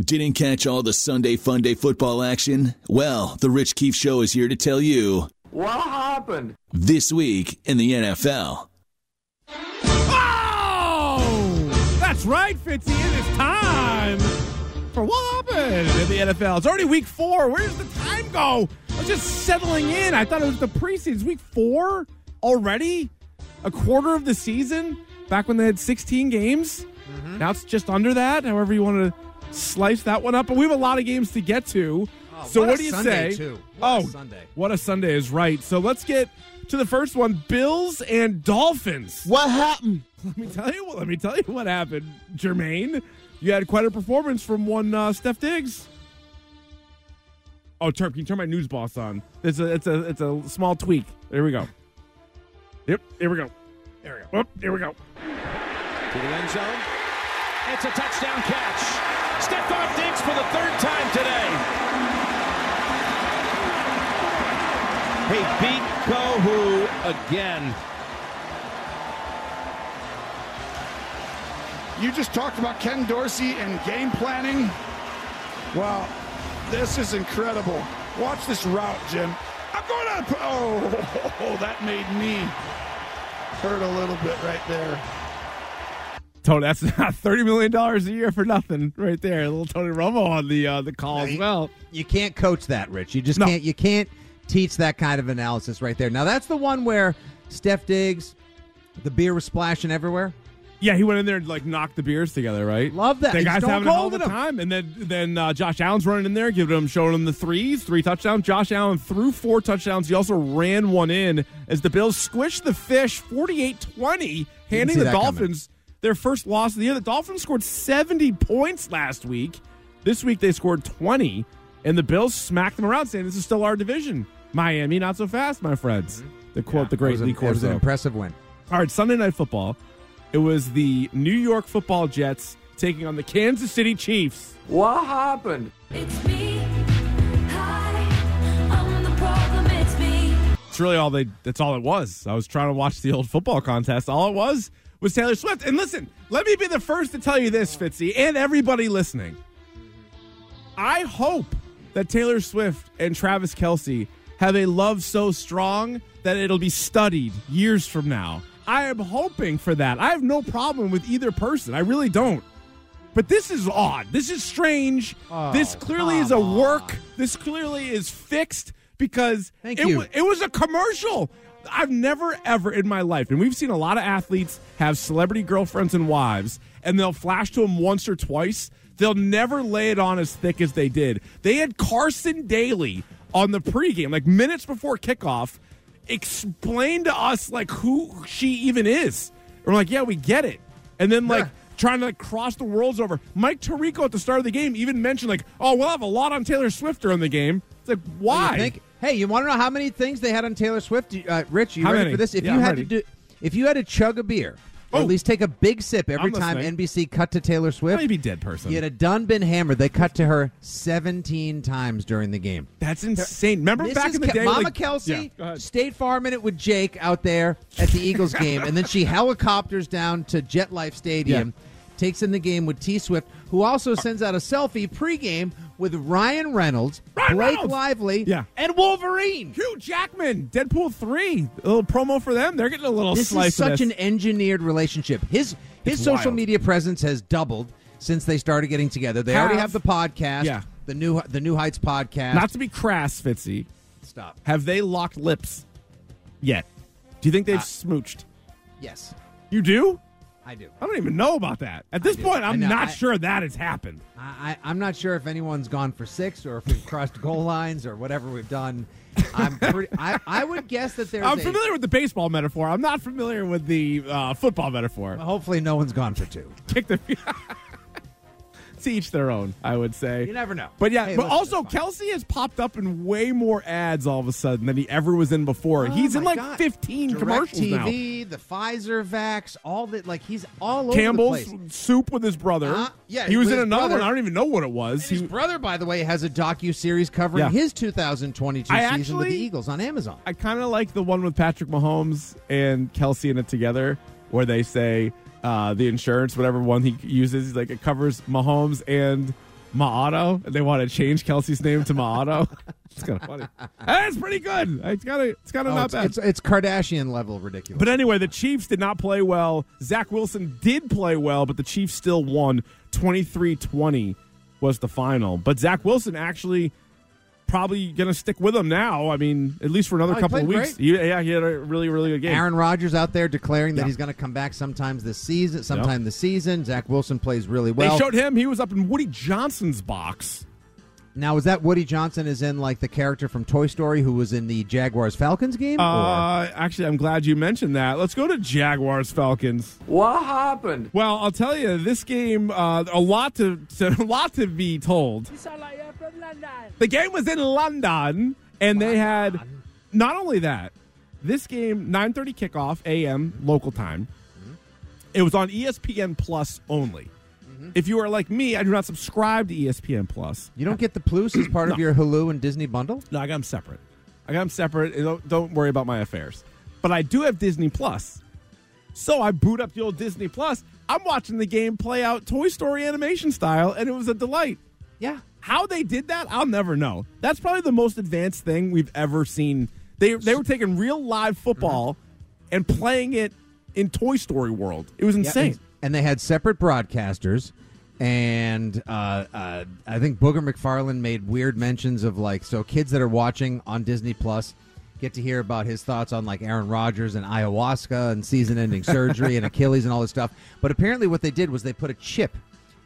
Didn't catch all the Sunday Funday football action? Well, the Rich Keefe Show is here to tell you What happened? this week in the NFL. Oh, that's right, Fitzy. It is time for what happened in the NFL. It's already week four. Where does the time go? I was just settling in. I thought it was the preseason. It's week four already. A quarter of the season. Back when they had 16 games. Mm-hmm. Now it's just under that. However you want to slice that one up. But we have a lot of games to get to. so what what, do you Sunday, say? too. What a oh, Sunday. what a Sunday is right. So let's get to the first one: Bills and Dolphins. What happened? Let me tell you. Let me tell you what happened, Jermaine. You had quite a performance from one uh, Steph Diggs. Oh, Terp, can you turn my news boss on? It's a, it's a, it's a small tweak. There we go. Yep, here we go. There we go. Oh, here we go. to the end zone. It's a touchdown catch. Stefon Diggs for the third time today. He beat Kohou again. You just talked about Ken Dorsey and game planning. Wow, this is incredible. Watch this route, Jim. I'm going to. Oh, that made me hurt a little bit right there. Tony, that's thirty million dollars a year for nothing, right there. A little Tony Romo on the uh, the call as well. You can't coach that, Rich. You just No. can't. You can't teach that kind of analysis right there. Now that's the one where Steph Diggs, the beer was splashing everywhere. Yeah, he went in there and like knocked the beers together, right? Love that. The guys having a hell of Cold a in him. time, and then then uh, Josh Allen's running in there, giving him, showing him the threes, three touchdowns. Josh Allen threw four touchdowns. He also ran one in as the Bills squished the fish 48-20, handing the Dolphins. coming. Dolphins their first loss of the year. The Dolphins scored 70 points last week. This week they scored 20, and the Bills smacked them around, saying this is still our division. Miami, not so fast, my friends. Mm-hmm. To quote the great was, Lee an, it was an impressive win. All right, Sunday Night Football. It was the New York Football Jets taking on the Kansas City Chiefs. What happened? It's me. Hi, problem. It's me. It's really all they. That's all it was. I was trying to watch the old football contest. All it was was Taylor Swift. And listen, let me be the first to tell you this, Fitzy, and everybody listening. I hope that Taylor Swift and Travis Kelce have a love so strong that it'll be studied years from now. I am hoping for that. I have no problem with either person. I really don't. But this is odd. This is strange. Oh, this clearly is a work. This clearly is fixed because Thank it, you. wa- it was a commercial. I've never ever in my life, and we've seen a lot of athletes have celebrity girlfriends and wives, and they'll flash to them once or twice. They'll never lay it on as thick as they did. They had Carson Daly on the pregame, like minutes before kickoff, explain to us like who she even is. And we're like, yeah, we get it. And then like trying to like cross the worlds over. Mike Tirico at the start of the game even mentioned like, oh, we'll have a lot on Taylor Swift during the game. It's like, why? Hey, you want to know how many things they had on Taylor Swift? Uh, Rich, you How ready many? for this? If Yeah, you I'm had ready. to do, if you had to chug a beer, or Oh. at least take a big sip every I'm time listening. NBC cut to Taylor Swift, Maybe dead person. you had a done been hammered. They cut to her 17 times during the game. That's insane. Remember This back in the Ke- day, Mama like, Kelce, Yeah, go ahead. State Farm in it with Jake out there at the Eagles game, and then she helicopters down to Jet Life Stadium, takes in the game with T Swift, who also sends out a selfie pregame with Ryan Reynolds, Ryan Blake Reynolds! Lively, Yeah. and Wolverine. Hugh Jackman, Deadpool three, a little promo for them. They're getting a little This slice is such an engineered relationship. His his It's social wild. media presence has doubled since they started getting together. They already Have- the podcast, Yeah. the new the New Heights podcast. Not to be crass, Fitzy. stop. Have they locked lips yet? Do you think Uh, they've smooched? Yes, You do? I do. I don't even know about that. At this point, I'm know. not I- sure that has happened. I, I, I'm not sure if anyone's gone for six or if we've crossed goal lines or whatever we've done. I'm pretty. I, I would guess that there's. I'm a- familiar with the baseball metaphor. I'm not familiar with the uh, football metaphor. Hopefully, no one's gone for two. Kick the. to each their own, I would say. You never know. But yeah, Hey, but listen, also. Kelce has popped up in way more ads all of a sudden than he ever was in before. Oh he's in like God. 15 Direct commercials now. TV, the Pfizer vax, all that. Like he's all over Campbell's the place. soup with his brother. Uh, yeah, he was in another brother. one. I don't even know what it was. And his brother, by the way, has a docu series covering Yeah. his 2022 I season with the Eagles on Amazon. I kind of like the one with Patrick Mahomes and Kelce in it together, where they say uh, the insurance, whatever one he uses, he's like it covers Mahomes and Maato, and they want to change Kelce's name to Maato. it's kind of funny. That's pretty good. It's kind of it's kind of Oh, not it's, bad. it's it's Kardashian level ridiculous. But anyway, the Chiefs did not play well. Zach Wilson did play well, but the Chiefs still won 23 20 was the final. But Zach Wilson actually probably going to stick with him now. I mean, at least for another Oh, couple of weeks. great. He- yeah, he had a really, really good game. Aaron Rodgers out there declaring that Yeah. he's going to come back sometimes this season, sometime this season. Zach Wilson plays really well. they showed him. He was up in Woody Johnson's box. now, is that Woody Johnson is in like the character from Toy Story who was in the Jaguars Falcons game? Uh, actually, I'm glad you mentioned that. Let's go to Jaguars Falcons. What happened? Well, I'll tell you, this game uh, a lot to, to a lot to be told. The game was in London, and they had not only that. This game 9:30 kickoff a.m. local time. It was on ESPN Plus only. Mm-hmm. If you are like me, I do not subscribe to ESPN Plus. you don't get the Plus as part of No. your Hulu and Disney bundle? No, I got them separate. I got them separate. Don't, don't worry about my affairs. But I do have Disney Plus. So I boot up the old Disney Plus. I'm watching the game play out Toy Story animation style, and it was a delight. Yeah. How they did that, I'll never know. That's probably the most advanced thing we've ever seen. They they were taking real live football and playing it in Toy Story world. It was insane. and, and they had separate broadcasters. And uh, uh, I think Booger McFarland made weird mentions of like so kids that are watching on Disney Plus get to hear about his thoughts on like Aaron Rodgers and ayahuasca and season-ending surgery and Achilles and all this stuff. But apparently, what they did was they put a chip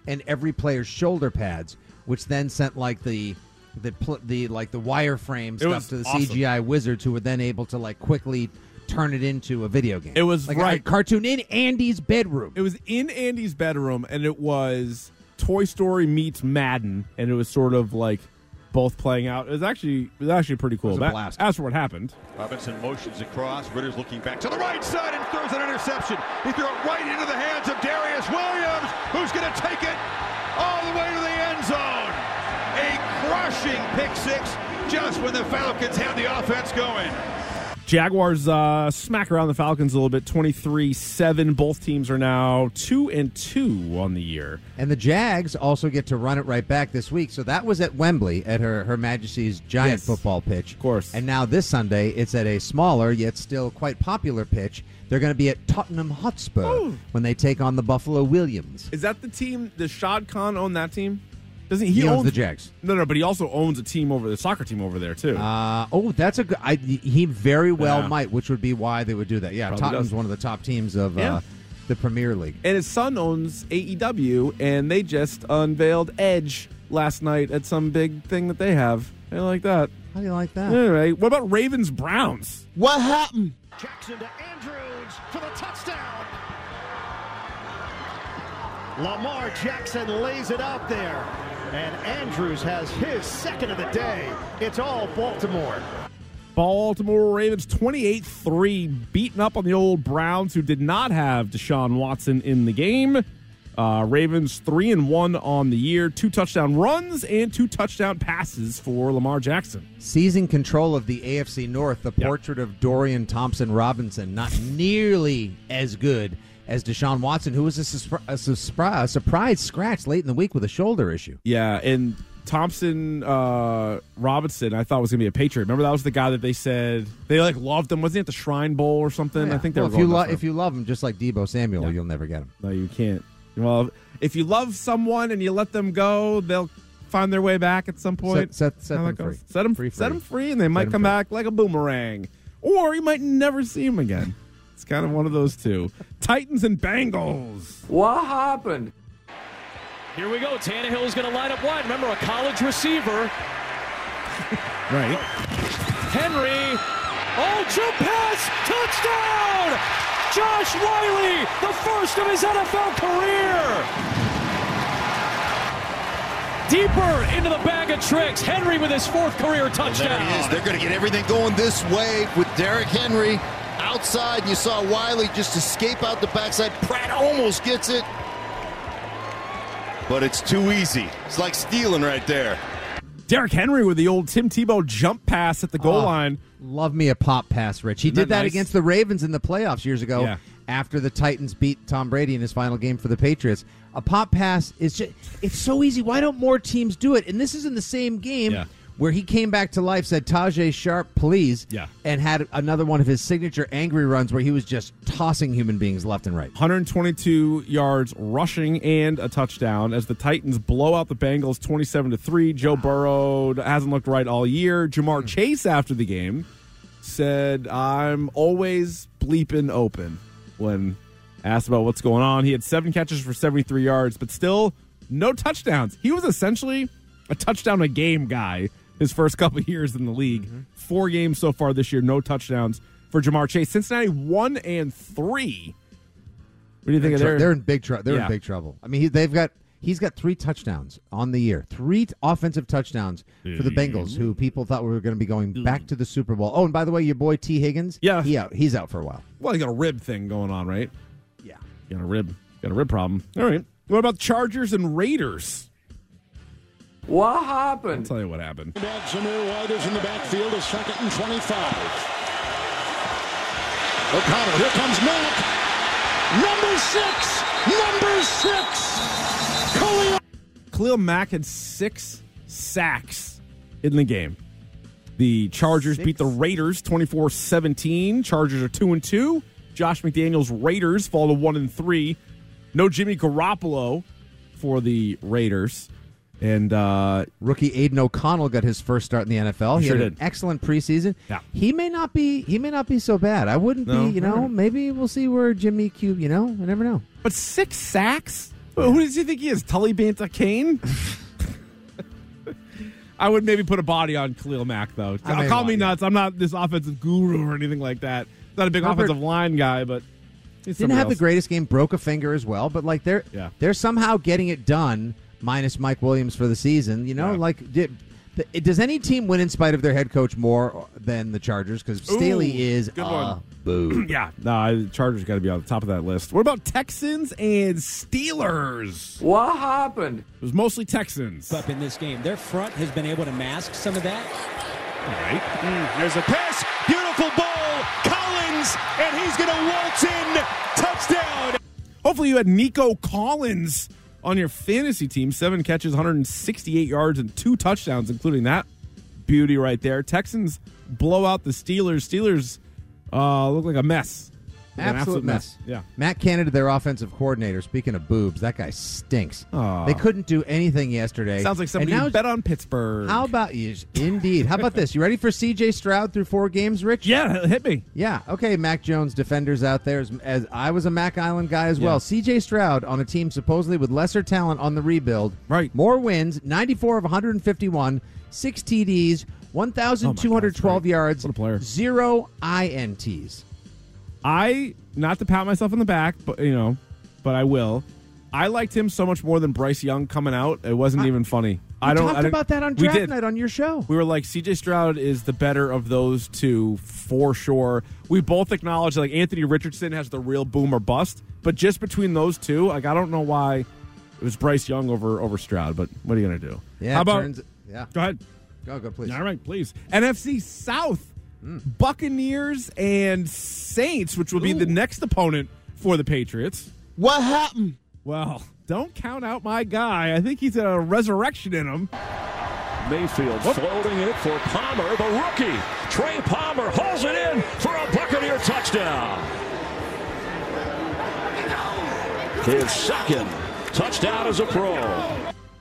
in every player's shoulder pads, which then sent like the the pl- the like the wireframe It was stuff to the awesome. CGI wizards, who were then able to like quickly turn it into a video game. It was like a right. cartoon in Andy's bedroom. It was in Andy's bedroom, and it was Toy Story meets Madden, and it was sort of like both playing out. It was actually it was actually pretty cool. was a That- blast. For what happened, Robinson motions across. Ridder's looking back to the right side and throws an interception. He threw it right into the hands of Darious Williams, who's going to take it pick six just when the Falcons had the offense going. Jaguars uh, smack around the Falcons a little bit, twenty three seven. Both teams are now two and two on the year. And the Jags also get to run it right back this week. So that was at Wembley at her Her Majesty's giant Yes. football pitch. Of course. And now this Sunday, it's at a smaller yet still quite popular pitch. They're going to be at Tottenham Hotspur Oh. when they take on the Buffalo Williams. Is that the team? Does Shad Khan own that team? Doesn't he, He owns the Jags. No, no, but he also owns a team over the soccer team over there too. Uh, oh, that's a good. I, he very well Yeah. might, which would be why they would do that. Yeah, Probably Tottenham's does. one of the top teams of Yeah. uh, the Premier League. and his son owns AEW, and they just unveiled Edge last night at some big thing that they have. I like that. How do you like that? Anyway, what about Ravens Browns? What happened? Jackson to Andrews for the touchdown. Lamar Jackson lays it out there. And Andrews has his second of the day. It's all Baltimore. Baltimore Ravens 28 3, beating up on the old Browns, who did not have Deshaun Watson in the game. Uh, Ravens 3 and 1 on the year, two touchdown runs and two touchdown passes for Lamar Jackson. Seizing control of the AFC North, the Yep. portrait of Dorian Thompson Robinson, not nearly as good as Deshaun Watson, who was a, a, a surprise scratch late in the week with a shoulder issue. Yeah, and Thompson uh, Robinson, I thought was going to be a Patriot. Remember that was the guy that they said they like loved him. Wasn't he at the Shrine Bowl or something? I think they well, were if you, going lo- that if you love him just like Deebo Samuel, Yeah. you'll never get him. No, you can't. Well, if you love someone and you let them go, they'll find their way back at some point. Set- set- set them free. Set them Free, Set free. them free, and they might come free. back like a boomerang, or you might never see them again. It's kind of one of those two. Titans and Bengals. What happened? Here we go. Tannehill is going to line up wide. Remember, a college receiver. Right. Henry. Oh, jump pass. Touchdown. Josh Whyle, the first of his NFL career. Deeper into the bag of tricks. Henry with his fourth career touchdown. There he is. They're going to get everything going this way with Derrick Henry outside. You saw Whyle just escape out the backside. Pratt almost gets it. But it's too easy. It's like stealing right there. Derrick Henry with the old Tim Tebow jump pass at the goal Oh, line. Love me a pop pass, Rich. He Isn't did that that nice? against the Ravens in the playoffs years ago Yeah. after the Titans beat Tom Brady in his final game for the Patriots. A pop pass is just it's so easy. Why don't more teams do it? And this is in the same game Yeah. Where he came back to life, said Tajay Sharp, please. Yeah. And had another one of his signature angry runs where he was just tossing human beings left and right. 122 yards rushing and a touchdown as the Titans blow out the Bengals 27 to 3. Joe Burrow hasn't looked right all year. Ja'Marr hmm. Chase after the game said, "I'm always bleeping open." When asked about what's going on, he had 7 catches for 73 yards, but still no touchdowns. He was essentially a touchdown a game guy his first couple years in the league. Mm-hmm. Four games so far this year, no touchdowns for Ja'Marr Chase. Cincinnati 1 and 3. What do you think They're, of their? they're in big trouble. They're Yeah. in big trouble. I mean, he, they've got he's got three touchdowns on the year, three t- offensive touchdowns for the Bengals, who people thought were going to be going back to the Super Bowl. Oh, and by the way, your boy Tee Higgins, Yeah. he out, he's out for a while. well, you got a rib thing going on, right? Yeah. Got a rib. Got a rib problem. All right. What about Chargers and Raiders? What happened? I'll tell you what happened. Back Zamir White is in the backfield, is second and 25. O'Connell, here comes Mack. Number six! Number six! Khalil Khalil Mack had six sacks in the game. The Chargers Six? beat the Raiders 24 17. Chargers are 2 and 2. Josh McDaniels' Raiders fall to 1 and 3. No Jimmy Garoppolo for the Raiders. And uh, Rookie Aidan O'Connell got his first start in the NFL. He Sure had did. an excellent preseason. Yeah. He may not be he may not be so bad. I wouldn't No. be, you know, maybe we'll see where Jimmy Q, you know, I never know. But six sacks? Who does he think he is? Tully Banta-Cain? I would maybe put a body on Khalil Mack, though. I Call me yeah. nuts. I'm not this offensive guru or anything like that. Not a big Herbert- offensive line guy, but he's Didn't have the greatest game, broke a finger as well, but like they're Yeah. they're somehow getting it done minus Mike Williams for the season. You know, Yeah. like did, th- does any team win in spite of their head coach more than the Chargers? Because Staley Ooh, is good a one. boo. Yeah, no, Chargers got to be on the top of that list. What about Texans and Steelers? What happened? It was mostly Texans. up in this game. Their front has been able to mask some of that. All right. Mm, there's a pass. Beautiful ball. Collins, and he's going to waltz in. Touchdown. Hopefully, you had Nico Collins on your fantasy team. Seven catches, 168 yards, and two touchdowns, including that beauty right there. Texans blow out the Steelers. Steelers uh, look like a mess. Like an Absolute mess. Yeah. Matt Canada, their offensive coordinator. Speaking of boobs, that guy stinks. Aw. They couldn't do anything yesterday. Sounds like somebody And now- bet on Pittsburgh. How about you? Indeed. How about this? You ready for C.J. Stroud through four games, Rich? yeah, hit me. Yeah. Okay, Mac Jones defenders out there. As, as I was a Mac Island guy as well. C.J. Stroud on a team supposedly with lesser talent on the rebuild. Right. More wins, 94 of 151, six TDs, 1,212 Oh my God, that's right. yards, What a player. zero INTs. I not to pat myself on the back, but you know, but I will. I liked him so much more than Bryce Young coming out. It wasn't even funny. I don't. talked I didn't- about that on we draft night on your show. We were like, CJ Stroud is the better of those two for sure. We both acknowledge like Anthony Richardson has the real boom or bust, but just between those two, like I don't know why it was Bryce Young over over Stroud. But what are you gonna do? Yeah. How about? turns- yeah. Go ahead. Go, go, please. All right, please. NFC South, Buccaneers and Saints, which will be the next opponent for the Patriots. What happened? Well, don't count out my guy. I think he's got a resurrection in him. Mayfield floating it for Palmer, the rookie. Trey Palmer hauls it in for a Buccaneer touchdown. His second touchdown as a pro.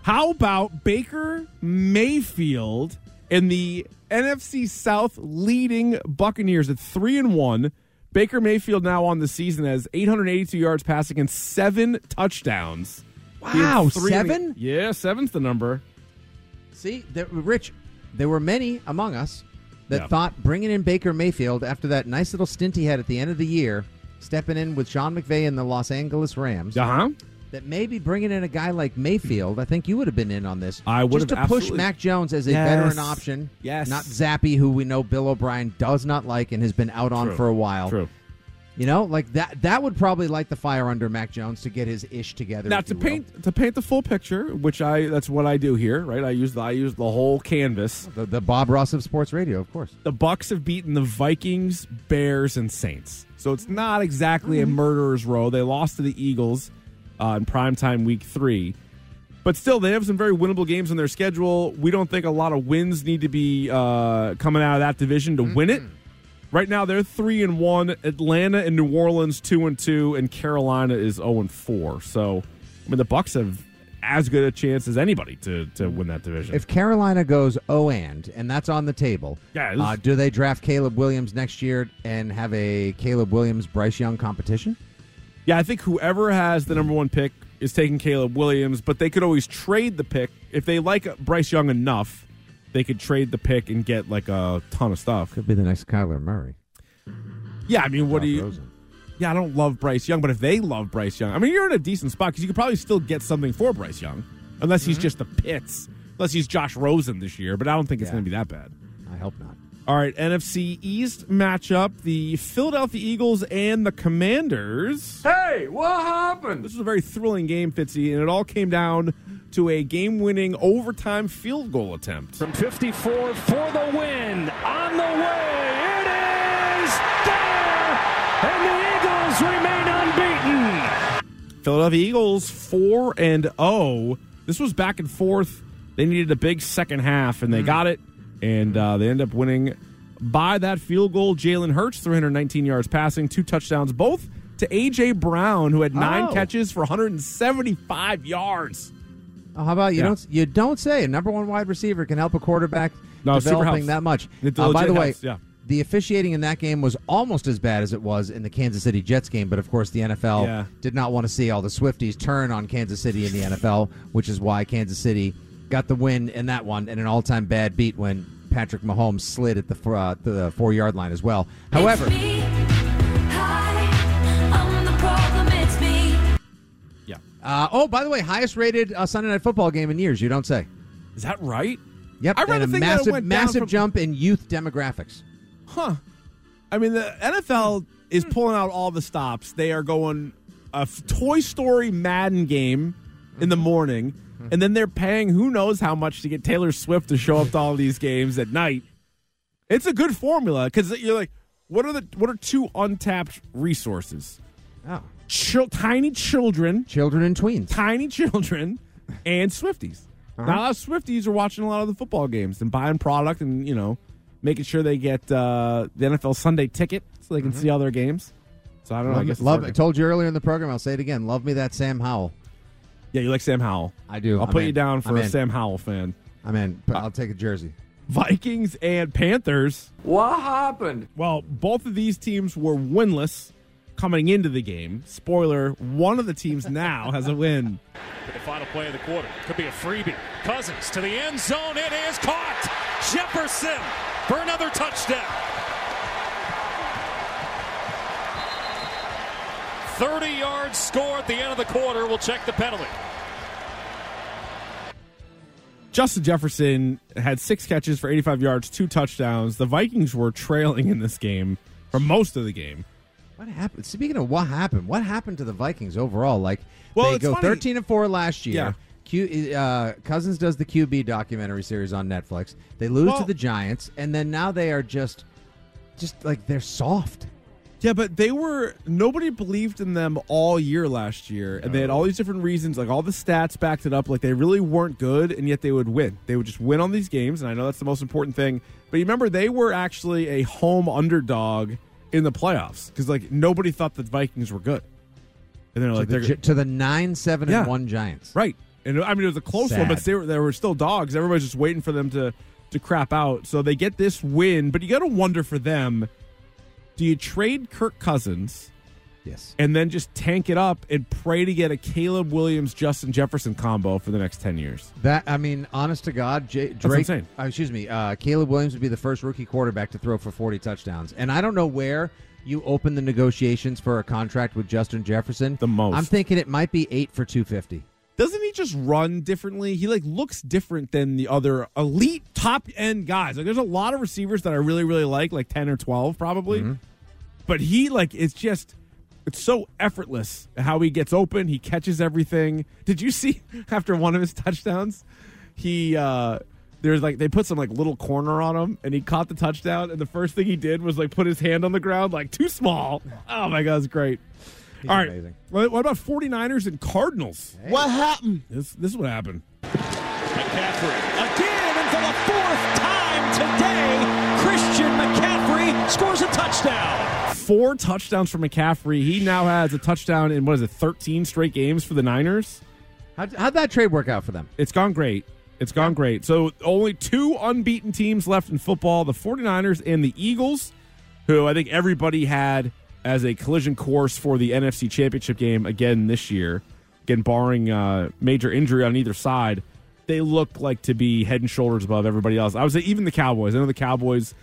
How about Baker Mayfield and the NFC South leading Buccaneers at three and one? Baker Mayfield now on the season has 882 yards passing and seven touchdowns. Wow, three in the- seven? yeah, seven's the number. See, there, Rich, there were many among us that Yeah. thought bringing in Baker Mayfield after that nice little stint he had at the end of the year, stepping in with Sean McVay and the Los Angeles Rams, Uh huh. That maybe bringing in a guy like Mayfield, I think you would have been in on this. I would just to push Mac Jones as a Yes. veteran option. Yes. not Zappe, who we know Bill O'Brien does not like and has been out on True. for a while. True. You know, like that that would probably light the fire under Mac Jones to get his ish together. Now to you will. paint to paint the full picture, which I that's what I do here, right? I use the I use the whole canvas. the, the Bob Ross of sports radio, of course. The Bucks have beaten the Vikings, Bears, and Saints. So it's not exactly a mm-hmm. murderer's row. They lost to the Eagles uh, in primetime week three. But still, they have some very winnable games on their schedule. We don't think a lot of wins need to be uh, coming out of that division to win it. Right now, they're three and one. Atlanta and New Orleans two and two, and Carolina is zero and four. So, I mean, the Bucks have as good a chance as anybody to to win that division. If Carolina goes O and and that's on the table, Yeah, this- uh, do they draft Caleb Williams next year and have a Caleb Williams Bryce Young competition? Yeah, I think whoever has the number one pick is taking Caleb Williams, but they could always trade the pick if they like Bryce Young enough. They could trade the pick and get like a ton of stuff. Could be the next Kyler Murray. Yeah, I mean, what do you? Rosen. Yeah, I don't love Bryce Young, but if they love Bryce Young, I mean, you're in a decent spot because you could probably still get something for Bryce Young, unless he's mm-hmm. just the pits, unless he's Josh Rosen this year. But I don't think it's Yeah. going to be that bad. I hope not. All right, NFC East matchup: the Philadelphia Eagles and the Commanders. Hey, what happened? This was a very thrilling game, Fitzy, and it all came down to a game-winning overtime field goal attempt. From 54 for the win. On the way. It is there. And the Eagles remain unbeaten. Philadelphia Eagles four and zero. This was back and forth. They needed a big second half, and they mm. got it, and uh, they end up winning by that field goal. Jalen Hurts, 319 yards passing, two touchdowns, both to AJ Brown, who had nine Oh. catches for 175 yards. Oh, how about you Yeah. don't you don't say a number one wide receiver can help a quarterback No, developing that much. Uh, by the way, helps, yeah. the officiating in that game was almost as bad as it was in the Kansas City Jets game, but of course the NFL Yeah. did not want to see all the Swifties turn on Kansas City in the NFL, which is why Kansas City got the win in that one and an all-time bad beat when Patrick Mahomes slid at the four, uh, the four yard line as well. However, It's me. Hi, I'm the problem, it's me. Yeah, uh, oh by the way, highest rated uh, Sunday Night Football game in years. You don't say. is that right? Yep, I read and a a that massive, went massive from- jump in youth demographics. Huh. I mean, the NFL is pulling out all the stops. They are going a f- Toy Story Madden game in the morning, and then they're paying who knows how much to get Taylor Swift to show up to all these games at night. It's a good formula because you're like, what are the what are two untapped resources? Oh. Chil- tiny children, Children and tweens. tiny children, and Swifties. Now, a lot of Swifties are watching a lot of the football games and buying product and, you know, making sure they get uh, the NFL Sunday ticket so they can see all their games. So I don't know. I Love, guess love I told you earlier in the program. I'll say it again. Love me that Sam Howell. Yeah, you like Sam Howell. I do. I'll I'm put in. you down for I'm a in. Sam Howell fan. I'm in. But uh, I'll take a jersey. Vikings and Panthers. What happened? Well, both of these teams were winless coming into the game. Spoiler, one of the teams now has a win. The final play of the quarter. Could be a freebie. Cousins to the end zone. It is caught. Jefferson for another touchdown. 30 yard score at the end of the quarter. We'll check the penalty. Justin Jefferson had six catches for 85 yards, two touchdowns. The Vikings were trailing in this game for most of the game. What happened? Speaking of what happened, what happened to the Vikings overall? Like Well, they go funny. 13 and 4 last year. Yeah. Q, uh, Cousins does the QB documentary series on Netflix. They lose Well- to the Giants, and then now they are just, just like they're soft. Yeah, but they were nobody believed in them all year last year, and they had all these different reasons. Like all the stats backed it up. Like they really weren't good, and yet they would win. They would just win on these games, and I know that's the most important thing. But you remember, they were actually a home underdog in the playoffs because like nobody thought the Vikings were good, and they're To like the, they're to the nine seven Yeah. and one Giants. Right. And I mean, it was a close one, but Sad. they were, they were still dogs. Everybody's just waiting for them to, to crap out. So they get this win, but you got to wonder for them do you trade Kirk Cousins Yes. and then just tank it up and pray to get a Caleb Williams, Justin Jefferson combo for the next 10 years? That I mean, honest to God, J- Drake. insane. Uh, excuse me, uh, Caleb Williams would be the first rookie quarterback to throw for forty touchdowns, and I don't know where you open the negotiations for a contract with Justin Jefferson. The most. I'm thinking it might be eight for two fifty. Doesn't he just run differently? He like looks different than the other elite top end guys. Like there's a lot of receivers that I really really like, like 10 or 12 probably. Mm-hmm. But he like it's just it's so effortless how he gets open. He catches everything. Did you see after one of his touchdowns, he uh there's like they put some like little corner on him and he caught the touchdown and the first thing he did was like put his hand on the ground like too small. Oh my god, it's great. All right. amazing. What what about 49ers and Cardinals? What happened? This this is what happened. McCaffrey again, and for the fourth time today, Christian McCaffrey scores a touchdown. Four touchdowns for McCaffrey. He now has a touchdown in what is it, 13 straight games for the Niners? How'd, how'd that trade work out for them? It's gone great. It's gone great. So only two unbeaten teams left in football, the 49ers and the Eagles, who I think everybody had as a collision course for the NFC Championship game again this year. Again, barring uh, major injury on either side, they look like to be head and shoulders above everybody else. I would say even the Cowboys. I know the Cowboys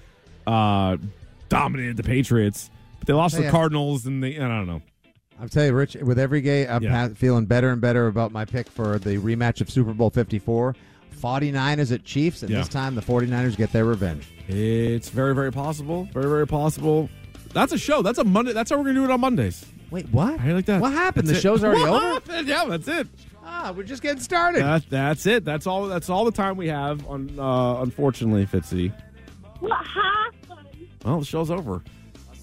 uh, dominated the Patriots, they lost the Cardinals, and they, I don't know. I'll tell you, Rich, with every game, I'm Yeah. ha- feeling better and better about my pick for the rematch of Super Bowl 54. 49ers at Chiefs, and Yeah. this time the 49ers get their revenge. It's very, very possible. Very, very possible. That's a show. That's a Monday. That's how we're going to do it on Mondays. Wait, what? I like that. What happened? That's the it. show's already What over? happened? Yeah, that's it. Ah, we're just getting started. That, that's it. That's all. That's all the time we have. On uh, unfortunately, Fitzy. What happened? Well, the show's over.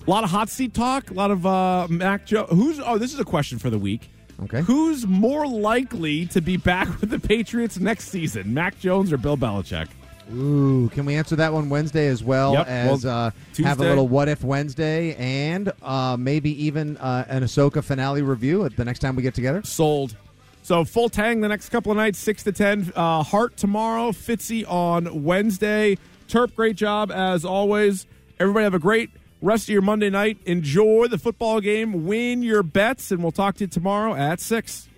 A lot of hot seat talk. A lot of uh, Mac Joe. Who's? Oh, this is a question for the week. Okay. Who's more likely to be back with the Patriots next season, Mac Jones or Bill Belichick? Ooh, can we answer that one Wednesday as well Yep, as well, uh, have a little What If Wednesday and uh, maybe even uh, an Ahsoka finale review at the next time we get together? Sold. So full tang the next couple of nights, six to ten. Uh, Hart tomorrow, Fitzy on Wednesday. Terp, great job as always. Everybody have a great Rest of your Monday night. Enjoy the football game. Win your bets, and we'll talk to you tomorrow at 6.